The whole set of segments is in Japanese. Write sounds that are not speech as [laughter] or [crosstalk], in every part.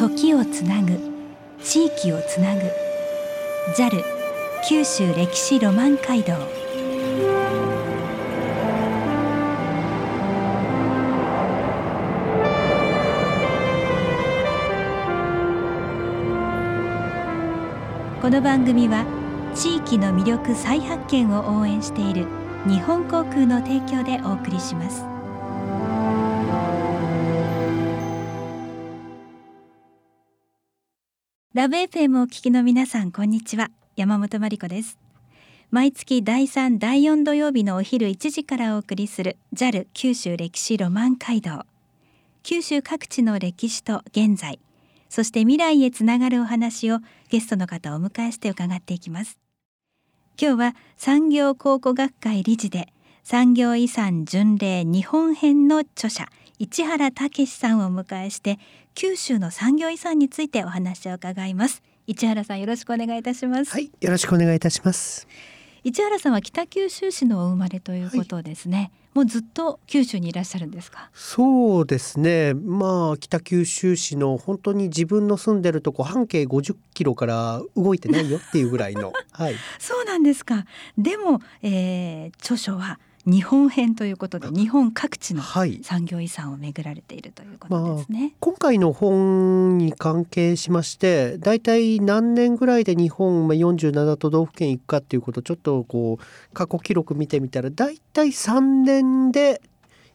時をつなぐ地域をつなぐ JAL 九州歴史ロマン街道。この番組は地域の魅力再発見を応援している日本航空の提供でお送りします。ラブ FM をお聞きの皆さんこんにちは。山本真理子です。毎月第3第4土曜日のお昼1時からお送りする JAL 九州歴史ロマン街道。九州各地の歴史と現在そして未来へつながるお話をゲストの方をお迎えして伺っていきます。今日は産業考古学会理事で産業遺産巡礼日本編の著者市原武さんをお迎えして九州の産業遺産についてお話を伺います。市原さんよろしくお願いいたします。はいよろしくお願いいたします。市原さんは北九州市のお生まれということですね、はい、もうずっと九州にいらっしゃるんですか？そうですね。まあ北九州市の本当に自分の住んでるとこ半径50キロから動いてないよっていうぐらいの。はい。[laughs] そうなんですか。でも、えー、著書は日本編ということで日本各地の産業遺産を巡られているということですね、はいまあ、今回の本に関係しまして大体何年ぐらいで日本47都道府県行くかっていうことちょっとこう過去記録見てみたら大体3年で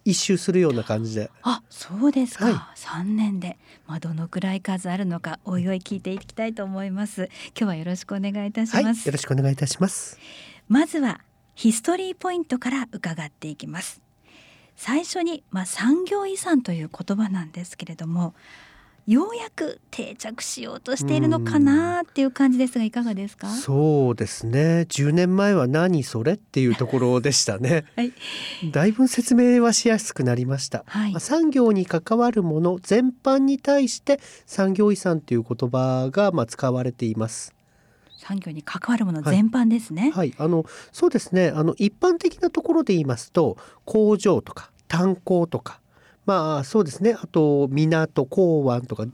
一周するような感じで。あ、そうですか。はい、年で、まあ、どのくらい数あるのか、おいおい聞いていきたいと思います。今日はよろしくお願いいたします。はい、よろしくお願いいたします。まずはヒストリーポイントから伺っていきます。最初に、まあ、産業遺産という言葉なんですけれどもようやく定着しようとしているのかなっていう感じですがいかがですか？そうですね。10年前は何それっていうところでしたね、[laughs] はい、だいぶ説明はしやすくなりました、はい、まあ、産業に関わるもの全般に対して産業遺産という言葉がまあ使われています産業に関わるもの全般ですね。はい、はい、あのそうですね。あの一般的なところで言いますと工場とか炭鉱とか、まあそうですね。あと港港湾とか。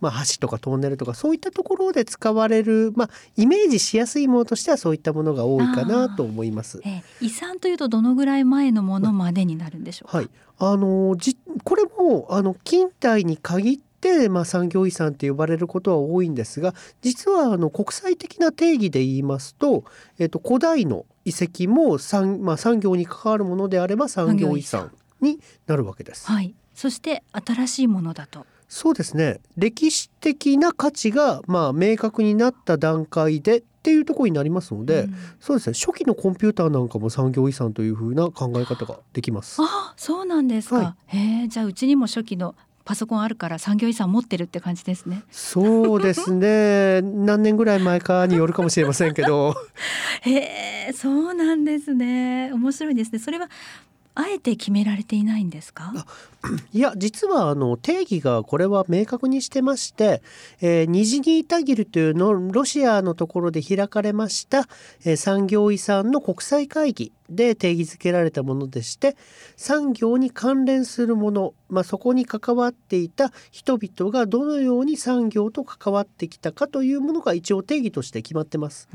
まあ、橋とかトンネルとかそういったところで使われる、まあ、イメージしやすいものとしてはそういったものが多いかなと思います。えー、遺産というとどのぐらい前のものまでになるんでしょうはい、あのじこれもあの近代に限っ、まあ、産業遺産って呼ばれることは多いんですが実はあの国際的な定義で言いますと、えっと、古代の遺跡も産,、まあ、産業に関わるものであれば産業遺産になるわけです。はい、そして新しいものだと。そうですね。歴史的な価値がまあ明確になった段階でっていうところになりますので、うん、そうですね。初期のコンピューターなんかも産業遺産というふうな考え方ができます。あそうなんですか、はい、へじゃあうちにも初期のパソコンあるから産業遺産持ってるって感じですね。そうですね。[laughs] 何年ぐらい前かによるかもしれませんけど。[laughs] へえ、そうなんですね。面白いですね。それはあえて決められていないんですか？[clears throat] いや実はあの定義がこれは明確にしてまして、えー、ニジニータギルというのロシアのところで開かれました、えー、産業遺産の国際会議で定義づけられたものでして産業に関連するもの、まあ、そこに関わっていた人々がどのように産業と関わってきたかというものが一応定義として決まってます。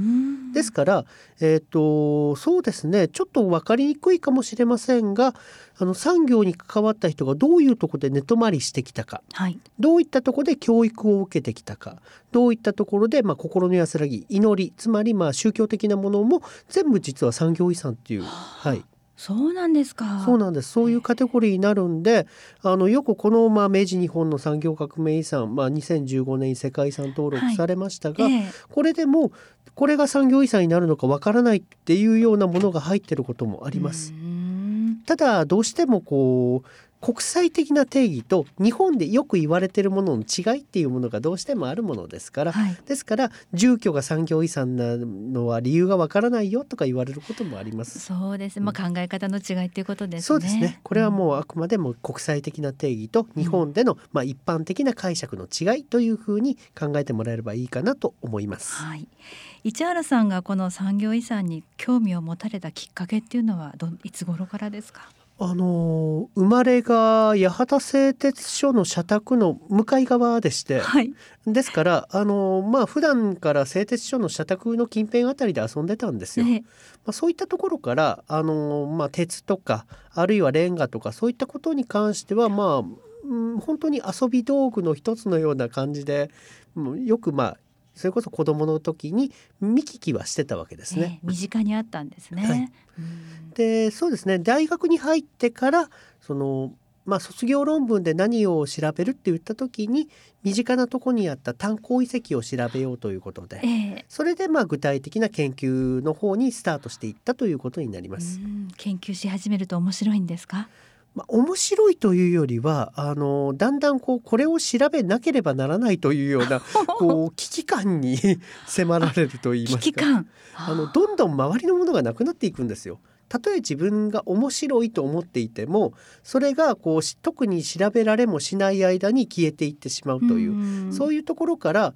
ですから、えーと、そうですねちょっと分かりにくいかもしれませんがあの産業に関わった人がどういうところで寝泊まりしてきたか、はい、どういったところで教育を受けてきたかどういったところで、まあ、心の安らぎ祈りつまりまあ宗教的なものも全部実は産業遺産っていう、はい、そうなんですか。そうなんです。そういうカテゴリーになるんで、あのよくこのまあ明治日本の産業革命遺産、まあ2015年に世界遺産登録されましたが、はいええ、これでもこれが産業遺産になるのかわからないっていうようなものが入ってることもあります。ただどうしてもこう国際的な定義と日本でよく言われているものの違いっていうものがどうしてもあるものですから、はい、ですから住居が産業遺産なのは理由がわからないよとか言われることもあります。そうです。まあ考え方の違いっていうことですね。そうですね。これはもうあくまでも国際的な定義と日本での、まあ一般的な解釈の違いというふうに考えてもらえればいいかなと思います。はい。市原さんがこの産業遺産に興味を持たれたきっかけっていうのはどいつ頃からですか？あの生まれが八幡製鉄所の社宅の向かい側でして、はい、ですからあのまあ普段から製鉄所の社宅の近辺あたりで遊んでたんですよ。ええまあ、そういったところからあの、まあ、鉄とかあるいはレンガとかそういったことに関してはまあ、うん、本当に遊び道具の一つのような感じでよくまあそれこそ子供の時に見聞きはしてたわけですね。ええ身近にあったんですね。はいうんでそうですね大学に入ってからそのまあ卒業論文で何を調べるって言った時に身近なとこにあった炭鉱遺跡を調べようということでええそれでまあ具体的な研究の方にスタートしていったということになります。うん研究し始めると面白いんですか？まあ、面白いというよりはあのだんだんこうこれを調べなければならないというような [laughs] こう危機感に [laughs] 迫られると言いますか危機感。あのどんどん周りのものがなくなっていくんですよ。たとえ自分が面白いと思っていてもそれがこうし特に調べられもしない間に消えていってしまうという、んそういうところから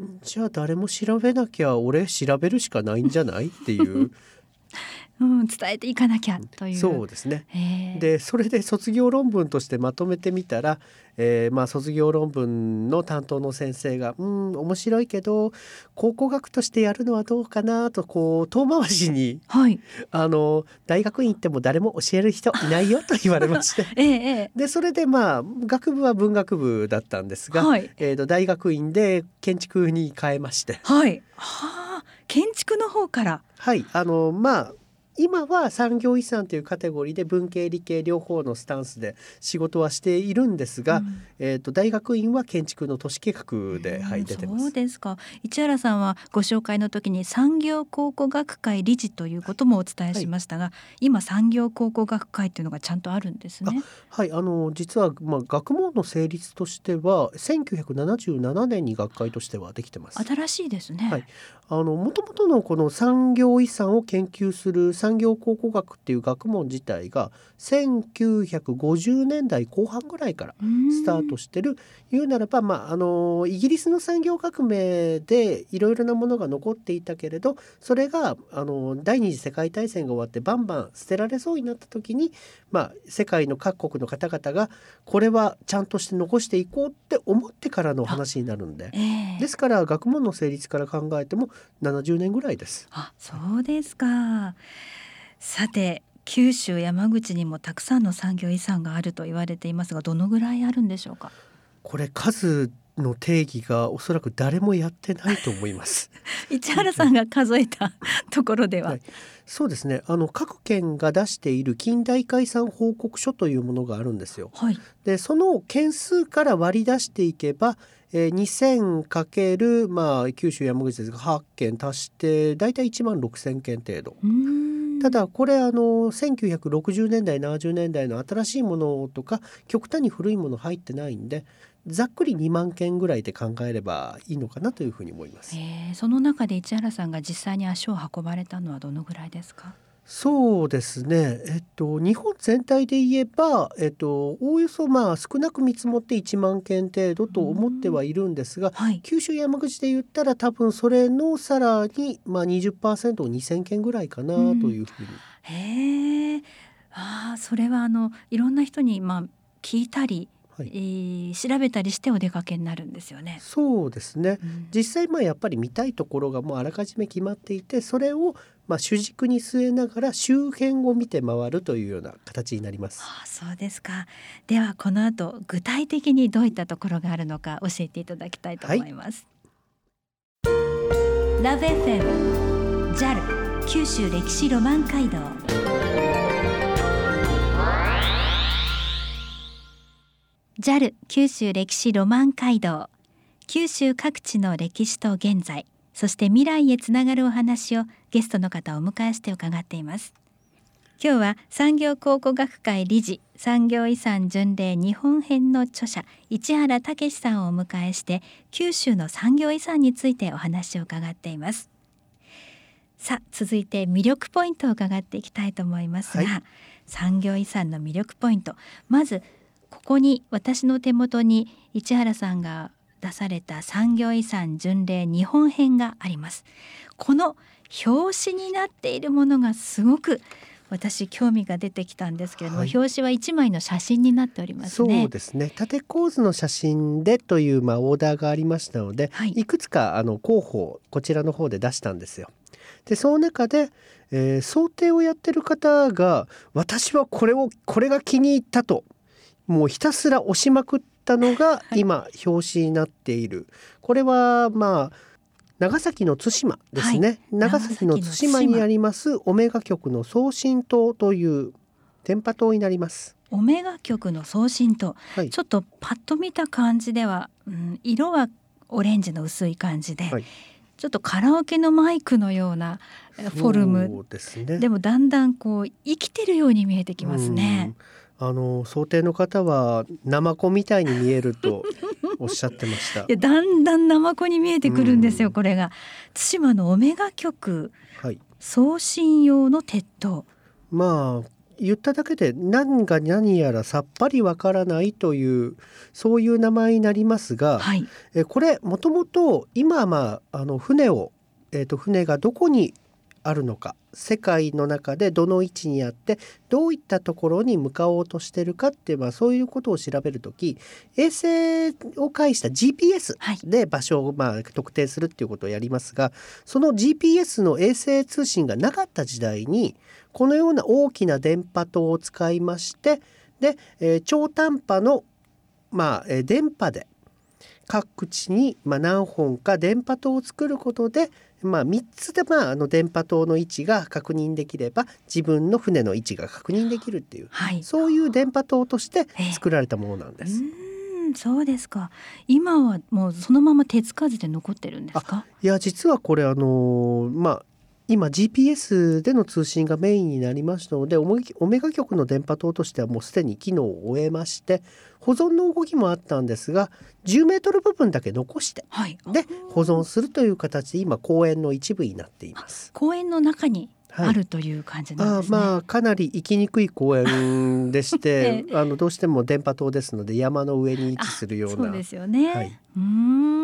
んじゃあ誰も調べなきゃ俺調べるしかないんじゃない？っていう [laughs] うん、伝えていかなきゃという。そうですね。ええでそれで卒業論文としてまとめてみたら、えーまあ、卒業論文の担当の先生が「うん面白いけど考古学としてやるのはどうかな」とこう遠回しにはい。あの大学院行っても誰も教える人いないよと言われまして [laughs] えええでそれでまあ学部は文学部だったんですが、えはい。えー、と大学院で建築に変えましてはい。はあ、建築の方から。はいあのまあ今は産業遺産というカテゴリーで文系理系両方のスタンスで仕事はしているんですが、うんえー、と大学院は建築の都市計画で、はい、うん出てます。そうですか。市原さんはご紹介の時に産業考古学会理事ということもお伝えしましたが、今産業考古学会というのがちゃんとあるんですね。はい、あの実は、まあ、学問の成立としては1977年に学会としてはできてます。新しいですね。はいあの元々のこの産業遺産を研究する産業考古学っていう学問自体が1950年代後半ぐらいからうんスタートしてる言うならば、まあ、あのイギリスの産業革命でいろいろなものが残っていたけれどそれがあの第二次世界大戦が終わってバンバン捨てられそうになった時に、まあ、世界の各国の方々がこれはちゃんとして残していこうって思ってからの話になるんで。ええですから学問の成立から考えても70年ぐらいです。あ、そうですか。さて、九州山口にもたくさんの産業遺産があると言われていますが、どのぐらいあるんでしょうか？これ数の定義がおそらく誰もやってないと思います。[laughs] 市原さんが数えたところでは。はいそうですね。あの各県が出している近代解散報告書というものがあるんですよ。はい。でその件数から割り出していけば、えー、2000かけるまあ九州山口ですが8件足してだいたい1万6,000件程度。うーんただこれあの1960年代70年代の新しいものとか極端に古いもの入ってないんでざっくり2万件ぐらいで考えればいいのかなというふうに思います。えーその中で市原さんが実際に足を運ばれたのはどのぐらいですか？そうですね、えっと、日本全体で言えば、えっと、おおよそまあ少なく見積もって1万件程度と思ってはいるんですがはい。九州山口で言ったら多分それのさらに、まあ、20%を2,000件ぐらいかなというふうに。へえ。ああ、それはあのいろんな人にまあ聞いたり、はいえー調べたりしてお出かけになるんですよね。そうですねうん実際まあやっぱり見たいところがもうあらかじめ決まっていてそれをまあ主軸に据えながら周辺を見て回るというような形になります。ああそうですか。ではこの後具体的にどういったところがあるのか教えていただきたいと思います。ラブ FM JAL 九州歴史ロマン街道。JAL 九州歴史ロマン街道。九州各地の歴史と現在。そして未来へつながるお話をゲストの方をお迎えして伺っています。今日は産業考古学会理事産業遺産巡礼日本編の著者市原武さんをお迎えして九州の産業遺産についてお話を伺っています。さあ続いて魅力ポイントを伺っていきたいと思いますが、は産業遺産の魅力ポイント。まずここに私の手元に市原さんが出された産業遺産巡礼日本編があります。この表紙になっているものがすごく私興味が出てきたんですけれども、はい。表紙は一枚の写真になっておりますね。そうですね。縦構図の写真でというまあオーダーがありましたので、はい。い、くつかあの候補をこちらの方で出したんですよ。でその中で、えー想定をやってる方が私はこれをこれが気に入ったともうひたすら押しまくったのがい。今表紙になっている、これはまあ長崎の対馬ですね、長崎の対馬にありますオメガ局の送信塔という電波塔になります。オメガ局の送信とはい。ちょっとパッと見た感じでは、うん、色はオレンジの薄い感じで、はい。ちょっとカラオケのマイクのようなえフォルム。ですね。でもだんだんこう生きてるように見えてきますね。うん。あの想定の方はナマコみたいに見えると [laughs] おっしゃってましたい。やだんだんナマコに見えてくるんですよ、うんこれが対馬のオメガ局はい。送信用の鉄塔まあ言っただけで何が何やらさっぱりわからないというそういう名前になりますが、はいえこれもともと今まああの船をえっ、と船がどこにあるのか世界の中でどの位置にあってどういったところに向かおうとしてるかっていう、まあ、そういうことを調べるとき衛星を介した GPS はい。で場所をまあ特定するっていうことをやりますがその GPS の衛星通信がなかった時代にこのような大きな電波塔を使いましてで、えー超短波の、まあえー電波で各地に、まあ、何本か電波塔を作ることで、まあ、3つで、まあ、あの電波塔の位置が確認できれば自分の船の位置が確認できるっていうはい。そういう電波塔として作られたものなんです。うーんそうですか。今はもうそのまま手つかずで残ってるんですか？いや実はこれあのーまあ今 GPS での通信がメインになりましたのでオメオメガ局の電波塔としてはもうすでに機能を終えまして保存の動きもあったんですが10メートル部分だけ残してはいで保存するという形で今公園の一部になっています。公園の中にはいあるという感じなんあですね、まあかなり行きにくい公園でしてえ [laughs] あのどうしても電波塔ですので山の上に位置するような。そうですよね、はい。うー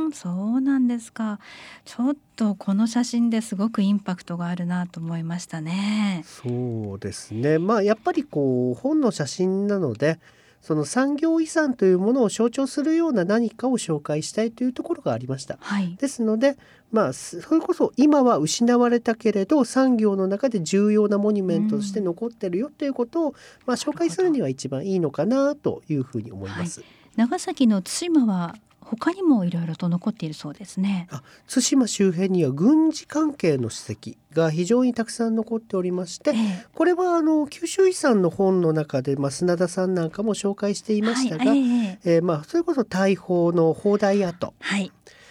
んそうなんですか。ちょっとこの写真ですごくインパクトがあるなと思いましたね。そうですね。まあやっぱりこう本の写真なのでその産業遺産というものを象徴するような何かを紹介したいというところがありました。はいですのでまあそれこそ今は失われたけれど産業の中で重要なモニュメントとして残ってるよということを、まあ、紹介するには一番いいのかなというふうに思います。長崎の対馬は他にもいろいろと残っているそうですね。あ対馬周辺には軍事関係の史跡が非常にたくさん残っておりましてええ。これはあの九州遺産の本の中で、まあ、砂田さんなんかも紹介していましたが、はい、えええーまあ、それこそ大砲の砲台跡。はい。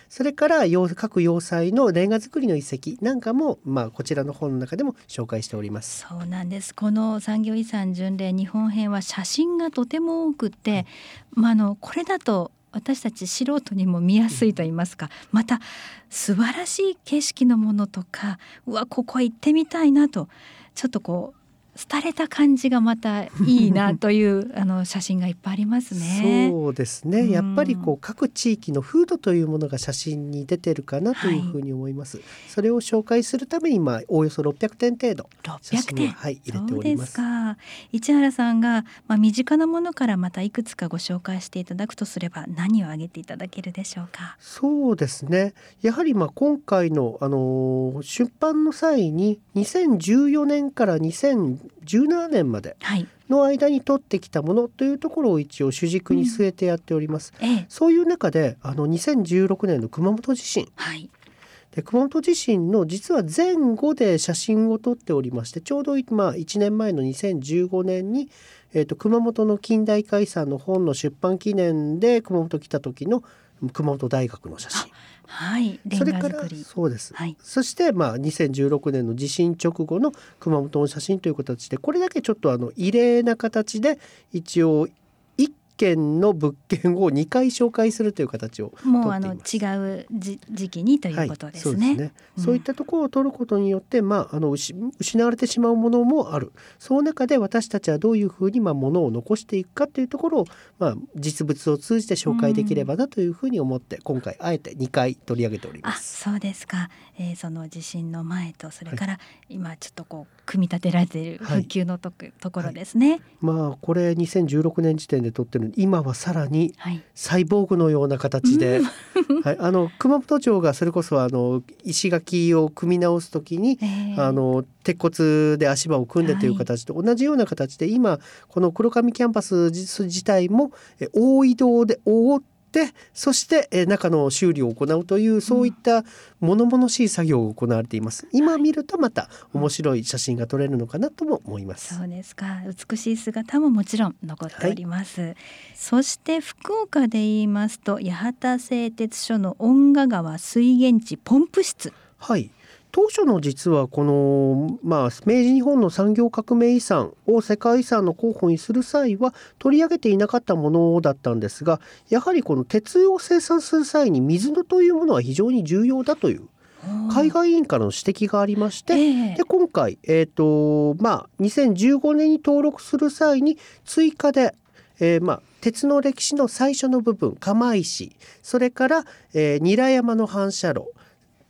それから要各要塞のレンガ造りの遺跡なんかも、まあ、こちらの本の中でも紹介しております。そうなんです。この産業遺産巡礼日本編は写真がとても多くて、まあ、あのこれだと私たち素人にも見やすいと言いますかまた素晴らしい景色のものとかうわここ行ってみたいなとちょっとこう廃れた感じがまたいいなという [laughs] あの写真がいっぱいありますね。そうですね、やっぱりこう各地域の風土というものが写真に出てるかなというふうに思います、それを紹介するためにまあおおよそ600点程度写600点。真を、はい、入れておそうでりますすか？市原さんが、まあ、身近なものからまたいくつかご紹介していただくとすれば何を挙げていただけるでしょうか？そうですね。やはりまあ今回の、あのー出版の際に2014年から2017年まではい、の間に取ってきたものというところを一応主軸に据えてやっております、ええ、そういう中であの2016年の熊本地震。はい、で熊本地震の実は前後で写真を撮っておりましてちょうどまあ1年前の2015年に、えー、と熊本の近代解散の本の出版記念で熊本来た時の熊本大学の写真はい、それから。そうです、はいそしてまあ2016年の地震直後の熊本の写真という形でこれだけちょっとあの異例な形で一応一件の物件を2回紹介するという形をもうあの違うじ時期にということですね。はい、そう、ねうん、そういったところを取ることによって、まああの失われてしまうものもある。その中で私たちはどういうふうにまあものを残していくかというところをまあ実物を通じて紹介できればなというふうに思って、今回あえて2回取り上げております。そうですか。えー、その地震の前とそれから今ちょっとこう組み立てられている復旧のと,、ところですね。まあこれ2016年時点で撮ってる今はさらにサイボーグのような形で、[laughs] はい、あの熊本城がそれこそあの石垣を組み直す時に、えー、あの鉄骨で足場を組んでという形と同じような形で、今この黒神キャンパス自体も大移動で覆ってってそして中の修理を行うというそういった物々しい作業が行われています、今見るとまた面白い写真が撮れるのかなとも思います。そうですか。美しい姿ももちろん残っております、はい、そして福岡で言いますと八幡製鉄所の恩賀川水源地ポンプ室。はい当初の実はこの、まあ、明治日本の産業革命遺産を世界遺産の候補にする際は取り上げていなかったものだったんですがやはりこの鉄を生産する際に水のというものは非常に重要だという海外委員からの指摘がありまして、えー、で今回、えーとまあ、2015年に登録する際に追加で、えーまあ、鉄の歴史の最初の部分釜石それから、えー、韮山の反射炉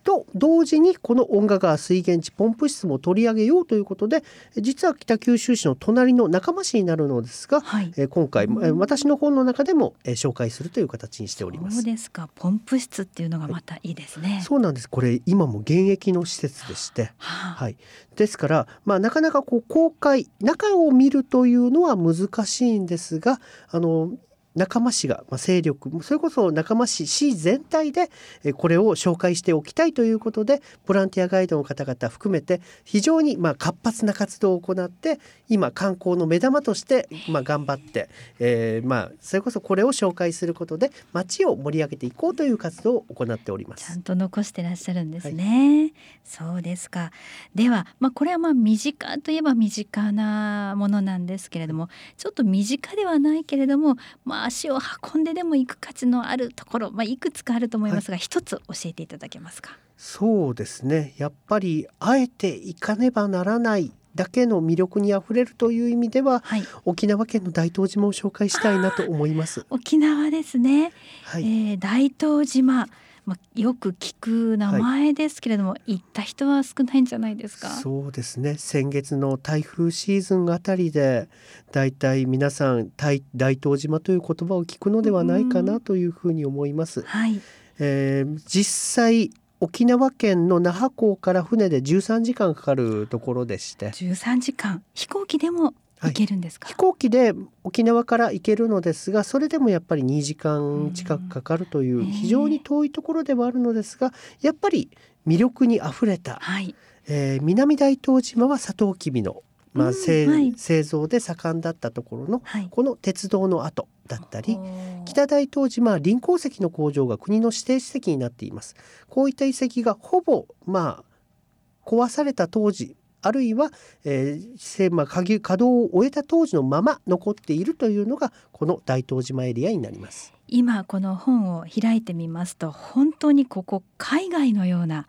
と同時にこの音楽川水源地ポンプ室も取り上げようということで実は北九州市の隣の仲間市になるのですが、はい、え今回、うん、私の本の中でも、え紹介するという形にしております。そうですか。ポンプ室っていうのがまたいいですね。はい、そうなんです。これ今も現役の施設でして、はあ、はい、ですから、まあ、なかなかこう公開中を見るというのは難しいんですがあの仲間市が、まあ、勢力それこそ仲間市市全体でこれを紹介しておきたいということでボランティアガイドの方々含めて非常にまあ活発な活動を行って今観光の目玉としてまあ頑張って、えー、まあそれこそこれを紹介することで街を盛り上げていこうという活動を行っております。ちゃんと残してらっしゃるんですね。はい、そうですか。では、まあ、これはまあ身近といえば身近なものなんですけれどもちょっと身近ではないけれども、まあ、足を運んででも行く価値のあるところ、まあ、いくつかあると思いますが、はい、一つ教えていただけますか？そうですね。やっぱりあえて行かねばならないだけの魅力にあふれるという意味では、はい、沖縄県の大東島を紹介したいなと思います。[laughs] 沖縄ですね、はい、えー、大東島まあ、よく聞く名前ですけれども、はい、行った人は少ないんじゃないですか？そうですね。先月の台風シーズンあたりでだいたい皆さん大東島という言葉を聞くのではないかなというふうに思います。はい。えー、実際沖縄県の那覇港から船で13時間かかるところでして。13時間。飛行機でも行けるんですか、はい、飛行機で沖縄から行けるのですがそれでもやっぱり2時間近くかかるという非常に遠いところではあるのですがやっぱり魅力にあふれた、はい、えー、南大東島はサトウキビの、まあ製、はい、製造で盛んだったところの、この鉄道の跡だったり北大東島は臨鉱石の工場が国の指定史跡になっています。こういった遺跡がほぼまあ壊された当時あるいは、えーまあ、稼働を終えた当時のまま残っているというのがこの大東島エリアになります。今この本を開いてみますと本当にここ海外のような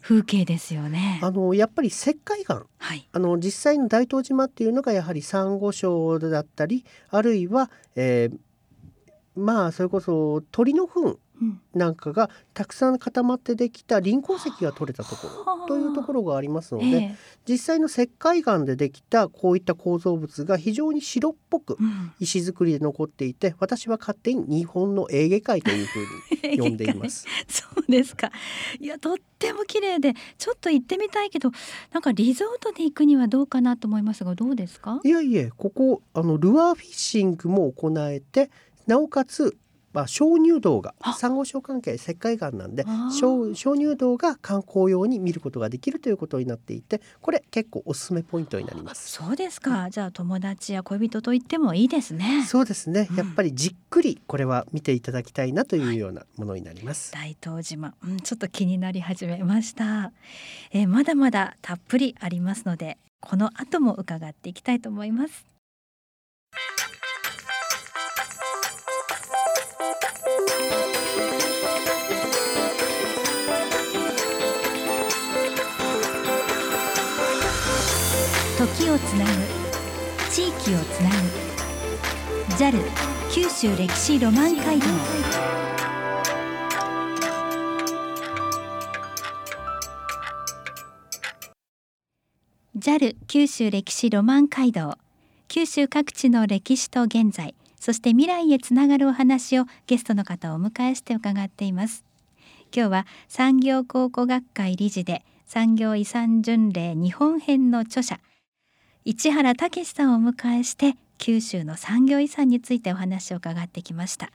風景ですよね。はい、あのやっぱり石灰岩、はい、あの実際の大東島っていうのがやはりサンゴ礁だったりあるいは、えー、まあそれこそ鳥の糞なんかがたくさん固まってできた臨鉱石が取れたところというところがありますので、えー、実際の石灰岩でできたこういった構造物が非常に白っぽく石造りで残っていて、うん、私は勝手に日本のエーゲ海というふうに呼んでいます。[laughs] そうですか。いやとっても綺麗でちょっと行ってみたいけどなんかリゾートで行くにはどうかなと思いますがどうですか？いやいやここあのルアーフィッシングも行えてなおかつまあ、鍾乳洞がサンゴ礁関係石灰岩なんで鍾乳洞が観光用に見ることができるということになっていてこれ結構おすすめポイントになります。そうですか、じゃあ友達や恋人と言ってもいいですね。そうですね、やっぱりじっくりこれは見ていただきたいなというようなものになります、はい、大東島、うん、ちょっと気になり始めました、えー、まだまだたっぷりありますのでこの後も伺っていきたいと思いますをつなぐ地域をつなぐ JAL 九州歴史ロマン街道。ジャル九州歴史ロマン街道。九州各地の歴史と現在そして未来へつながるお話をゲストの方をお迎えして伺っています。今日は産業考古学会理事で産業遺産巡礼日本編の著者市原武さんをお迎えして九州の産業遺産についてお話を伺ってきました。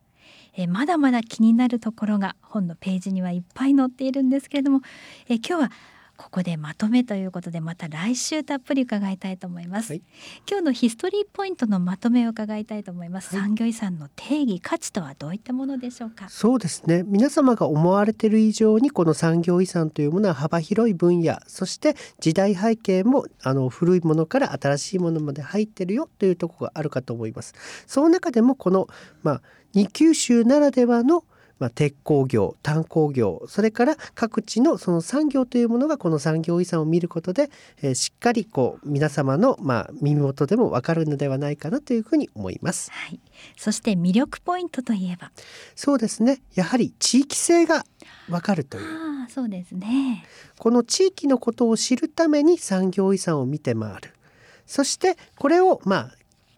えまだまだ気になるところが本のページにはいっぱい載っているんですけれどもえ今日はここでまとめということでまた来週たっぷり伺いたいと思います、はい、今日のヒストリーポイントのまとめを伺いたいと思います、はい、産業遺産の定義価値とはどういったものでしょうか？そうですね。皆様が思われている以上にこの産業遺産というものは幅広い分野そして時代背景もあの古いものから新しいものまで入ってるよというところがあるかと思います。その中でもこのまあ二九州ならではのまあ、鉄鋼業炭鉱業それから各地のその産業というものがこの産業遺産を見ることで、えー、しっかりこう皆様の、まあ、耳元でもわかるのではないかなというふうに思います。はい、そして魅力ポイントといえば？そうですね。やはり地域性がわかるという。あそうですね。この地域のことを知るために産業遺産を見て回る。そしてこれをまあ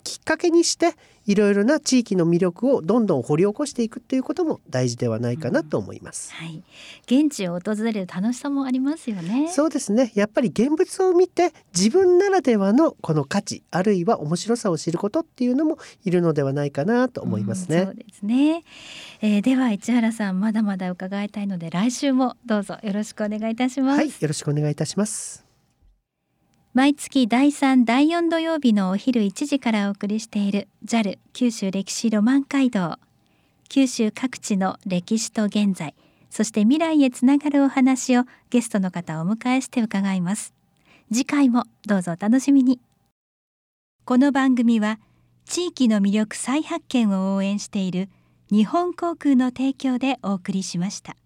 きっかけにしていろいろな地域の魅力をどんどん掘り起こしていくっていうことも大事ではないかなと思います、うん、はい、現地を訪れる楽しさもありますよね。そうですね。やっぱり現物を見て自分ならではのこの価値あるいは面白さを知ることっていうのもいるのではないかなと思いますね、うん、そうですね、えー、では市原さんまだまだ伺いたいので来週もどうぞよろしくお願いいたします。はいよろしくお願いいたします毎月第3第4土曜日のお昼1時からお送りしている JAL 九州歴史ロマン街道。九州各地の歴史と現在そして未来へつながるお話をゲストの方をお迎えして伺います。次回もどうぞお楽しみに。この番組は地域の魅力再発見を応援している日本航空の提供でお送りしました。